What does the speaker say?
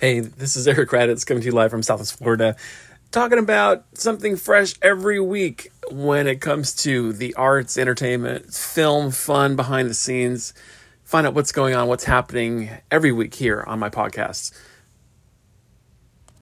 Hey, this is Eric Raddatz coming to you live from Southwest Florida, talking about something fresh every week when it comes to the arts, entertainment, film, fun, behind the scenes. Find out what's going on, what's happening every week here on my podcast.